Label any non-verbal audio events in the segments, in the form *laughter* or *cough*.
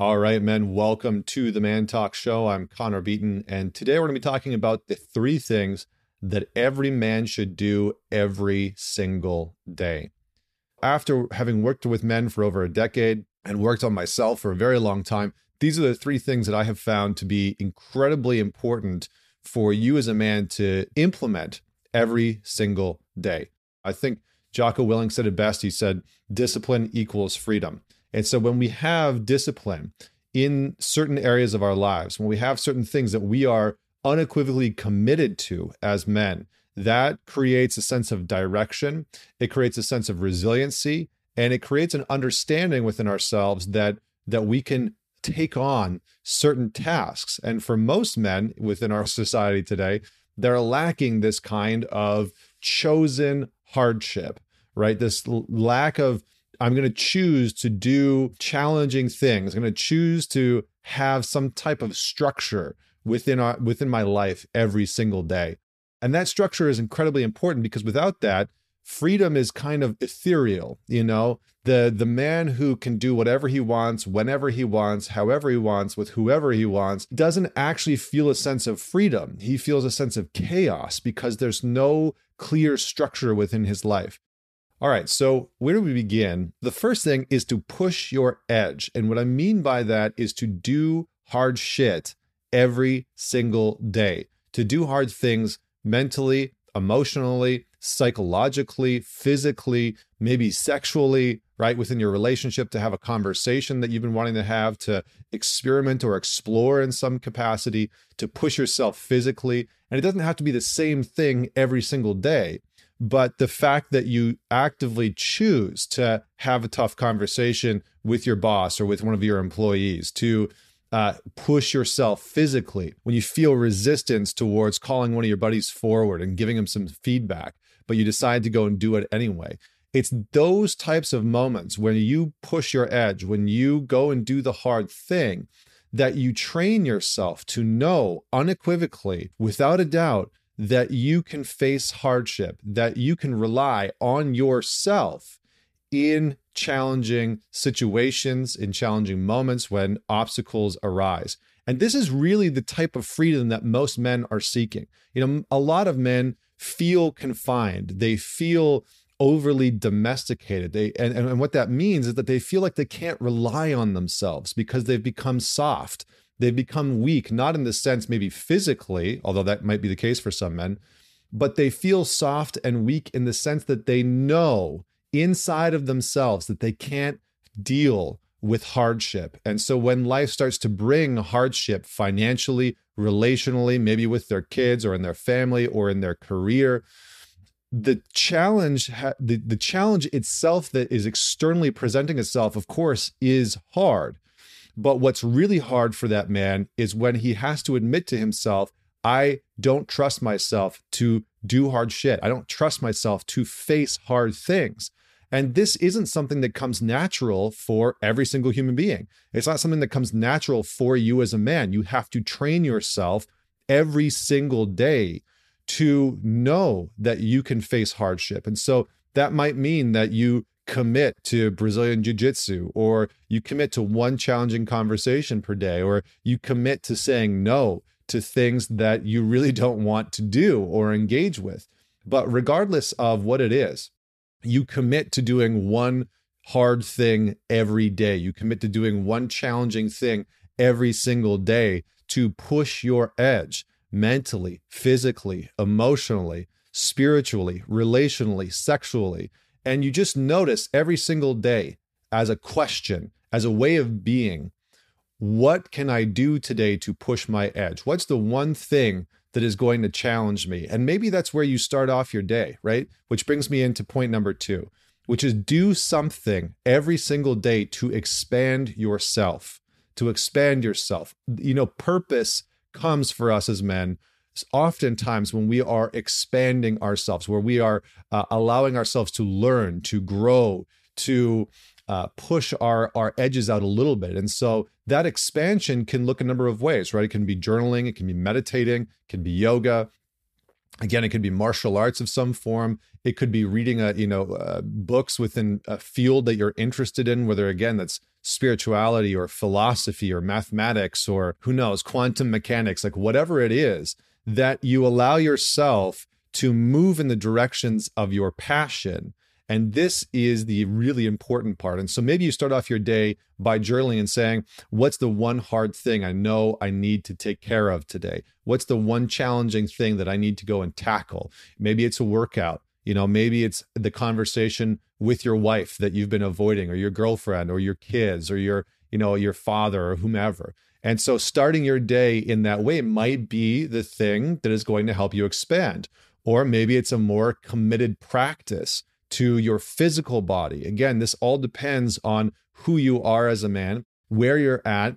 All right, men, welcome to the Man Talk Show. I'm Connor Beaton, and today we're going to be talking about the three things that every man should do every single day. After having worked with men for over a decade and worked on myself for a very long time, these are the three things that I have found to be incredibly important for you as a man to implement every single day. I think Jocko Willink said it best. He said, discipline equals freedom. And so when we have discipline in certain areas of our lives, when we have certain things that we are unequivocally committed to as men, that creates a sense of direction. It creates a sense of resiliency and it creates an understanding within ourselves that that we can take on certain tasks. And for most men within our *laughs* society today, they're lacking this kind of chosen hardship, right? This lack of I'm going to choose to do challenging things. I'm going to choose to have some type of structure within our, within my life every single day. And that structure is incredibly important because without that, freedom is kind of ethereal, you know? The the man who can do whatever he wants, whenever he wants, however he wants, with whoever he wants, doesn't actually feel a sense of freedom. He feels a sense of chaos because there's no clear structure within his life. All right, so where do we begin? The first thing is to push your edge. And what I mean by that is to do hard shit every single day, to do hard things mentally, emotionally, psychologically, physically, maybe sexually, right? Within your relationship, to have a conversation that you've been wanting to have, to experiment or explore in some capacity, to push yourself physically. And it doesn't have to be the same thing every single day. But the fact that you actively choose to have a tough conversation with your boss or with one of your employees, to uh, push yourself physically, when you feel resistance towards calling one of your buddies forward and giving him some feedback, but you decide to go and do it anyway. It's those types of moments when you push your edge, when you go and do the hard thing, that you train yourself to know unequivocally, without a doubt, that you can face hardship, that you can rely on yourself in challenging situations, in challenging moments when obstacles arise. And this is really the type of freedom that most men are seeking. You know, a lot of men feel confined. They feel overly domesticated. They and, and what that means is that they feel like they can't rely on themselves because they've become soft They've become weak, not in the sense maybe physically, although that might be the case for some men, but they feel soft and weak in the sense that they know inside of themselves that they can't deal with hardship. And so when life starts to bring hardship financially, relationally, maybe with their kids or in their family or in their career, the challenge the, the challenge itself that is externally presenting itself of course is hard but what's really hard for that man is when he has to admit to himself, I don't trust myself to do hard shit. I don't trust myself to face hard things. And this isn't something that comes natural for every single human being. It's not something that comes natural for you as a man. You have to train yourself every single day to know that you can face hardship. And so that might mean that you commit to Brazilian Jiu Jitsu, or you commit to one challenging conversation per day, or you commit to saying no to things that you really don't want to do or engage with. But regardless of what it is, you commit to doing one hard thing every day. You commit to doing one challenging thing every single day to push your edge mentally, physically, emotionally, spiritually, relationally, sexually and you just notice every single day as a question, as a way of being, what can I do today to push my edge? What's the one thing that is going to challenge me? And maybe that's where you start off your day, right? Which brings me into point number two, which is do something every single day to expand yourself, to expand yourself. You know, purpose comes for us as men oftentimes when we are expanding ourselves, where we are uh, allowing ourselves to learn, to grow, to uh, push our our edges out a little bit. And so that expansion can look a number of ways, right? It can be journaling, it can be meditating, it can be yoga. Again, it could be martial arts of some form. It could be reading a you know uh, books within a field that you're interested in, whether again that's spirituality or philosophy or mathematics or who knows, quantum mechanics, like whatever it is, that you allow yourself to move in the directions of your passion. And this is the really important part. And so maybe you start off your day by journaling and saying, What's the one hard thing I know I need to take care of today? What's the one challenging thing that I need to go and tackle? Maybe it's a workout. You know, maybe it's the conversation with your wife that you've been avoiding, or your girlfriend, or your kids, or your, you know, your father, or whomever. And so starting your day in that way might be the thing that is going to help you expand. Or maybe it's a more committed practice to your physical body. Again, this all depends on who you are as a man, where you're at,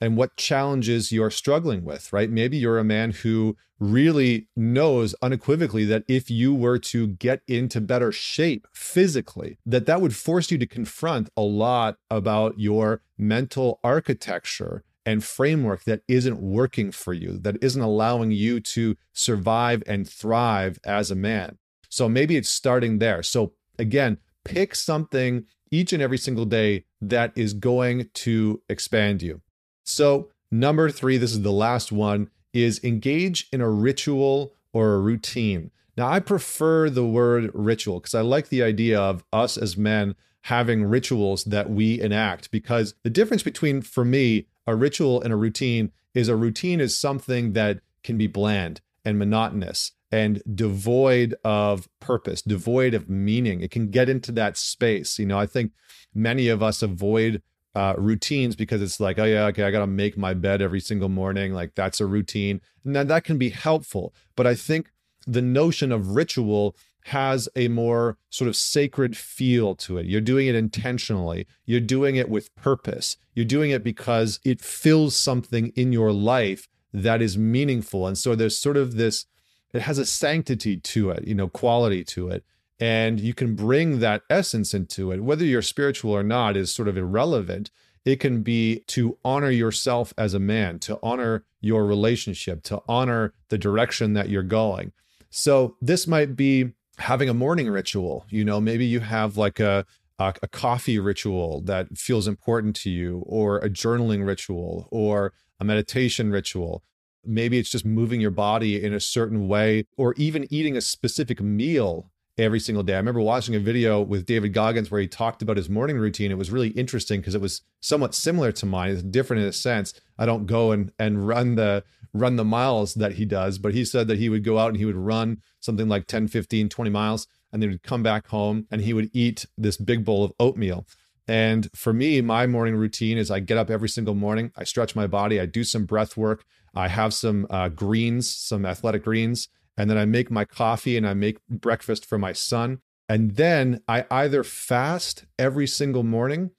and what challenges you're struggling with, right? Maybe you're a man who really knows unequivocally that if you were to get into better shape physically, that that would force you to confront a lot about your mental architecture and framework that isn't working for you, that isn't allowing you to survive and thrive as a man. So maybe it's starting there. So again, pick something each and every single day that is going to expand you. So, number three, this is the last one, is engage in a ritual or a routine. Now, I prefer the word ritual because I like the idea of us as men having rituals that we enact because the difference between, for me, a ritual and a routine is a routine is something that can be bland and monotonous and devoid of purpose, devoid of meaning. It can get into that space. You know, I think many of us avoid uh, routines because it's like, oh yeah, okay, I got to make my bed every single morning. Like that's a routine, and that can be helpful. But I think the notion of ritual has a more sort of sacred feel to it. You're doing it intentionally. You're doing it with purpose. You're doing it because it fills something in your life that is meaningful. And so there's sort of this, it has a sanctity to it, you know, quality to it and you can bring that essence into it whether you're spiritual or not is sort of irrelevant it can be to honor yourself as a man to honor your relationship to honor the direction that you're going so this might be having a morning ritual you know maybe you have like a a, coffee ritual that feels important to you or a journaling ritual or a meditation ritual. Maybe it's just moving your body in a certain way or even eating a specific meal every single day. I remember watching a video with David Goggins where he talked about his morning routine. It was really interesting because it was somewhat similar to mine. It's different in a sense. I don't go and and run the run the miles that he does, but he said that he would go out and he would run something like 10, 15, 20 miles and then he'd come back home and he would eat this big bowl of oatmeal. And for me, my morning routine is I get up every single morning, I stretch my body, I do some breath work, I have some uh, greens, some athletic greens, and then I make my coffee and I make breakfast for my son. And then I either fast every single morning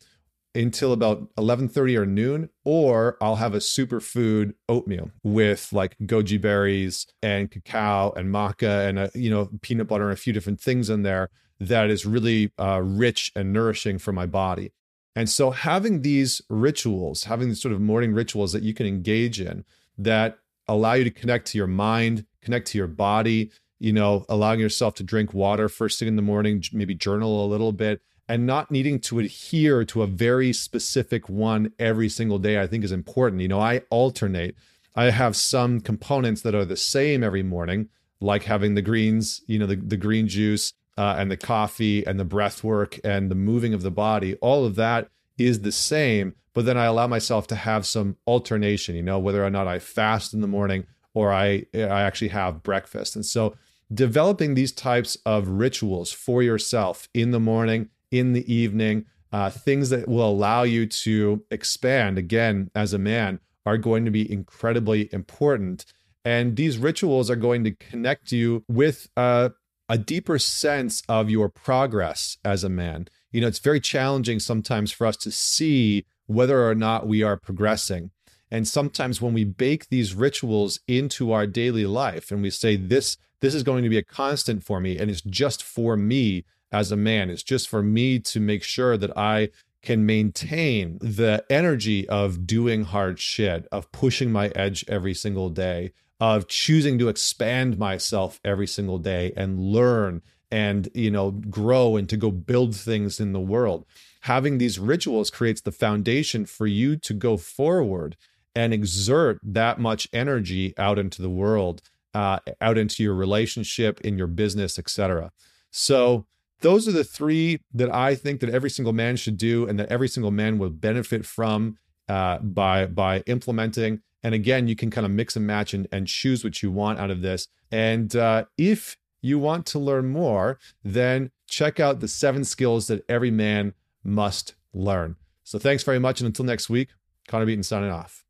until about 11:30 or noon or I'll have a superfood oatmeal with like goji berries and cacao and maca and a, you know peanut butter and a few different things in there that is really uh, rich and nourishing for my body. And so having these rituals, having these sort of morning rituals that you can engage in that allow you to connect to your mind, connect to your body, you know, allowing yourself to drink water first thing in the morning, maybe journal a little bit, and not needing to adhere to a very specific one every single day, I think is important. You know, I alternate. I have some components that are the same every morning, like having the greens, you know, the, the green juice uh, and the coffee and the breath work and the moving of the body. All of that is the same, but then I allow myself to have some alternation, you know, whether or not I fast in the morning or I I actually have breakfast. And so developing these types of rituals for yourself in the morning, in the evening, uh, things that will allow you to expand again as a man are going to be incredibly important. And these rituals are going to connect you with uh, a deeper sense of your progress as a man. You know, it's very challenging sometimes for us to see whether or not we are progressing. And sometimes when we bake these rituals into our daily life and we say this this is going to be a constant for me and it's just for me as a man, it's just for me to make sure that I can maintain the energy of doing hard shit, of pushing my edge every single day, of choosing to expand myself every single day and learn and you know grow and to go build things in the world. Having these rituals creates the foundation for you to go forward and exert that much energy out into the world, uh, out into your relationship, in your business, etc. So those are the three that I think that every single man should do, and that every single man will benefit from uh, by by implementing. And again, you can kind of mix and match and, and choose what you want out of this. And uh, if you want to learn more, then check out the seven skills that every man must learn. So thanks very much. And until next week, Connor Beaton signing off.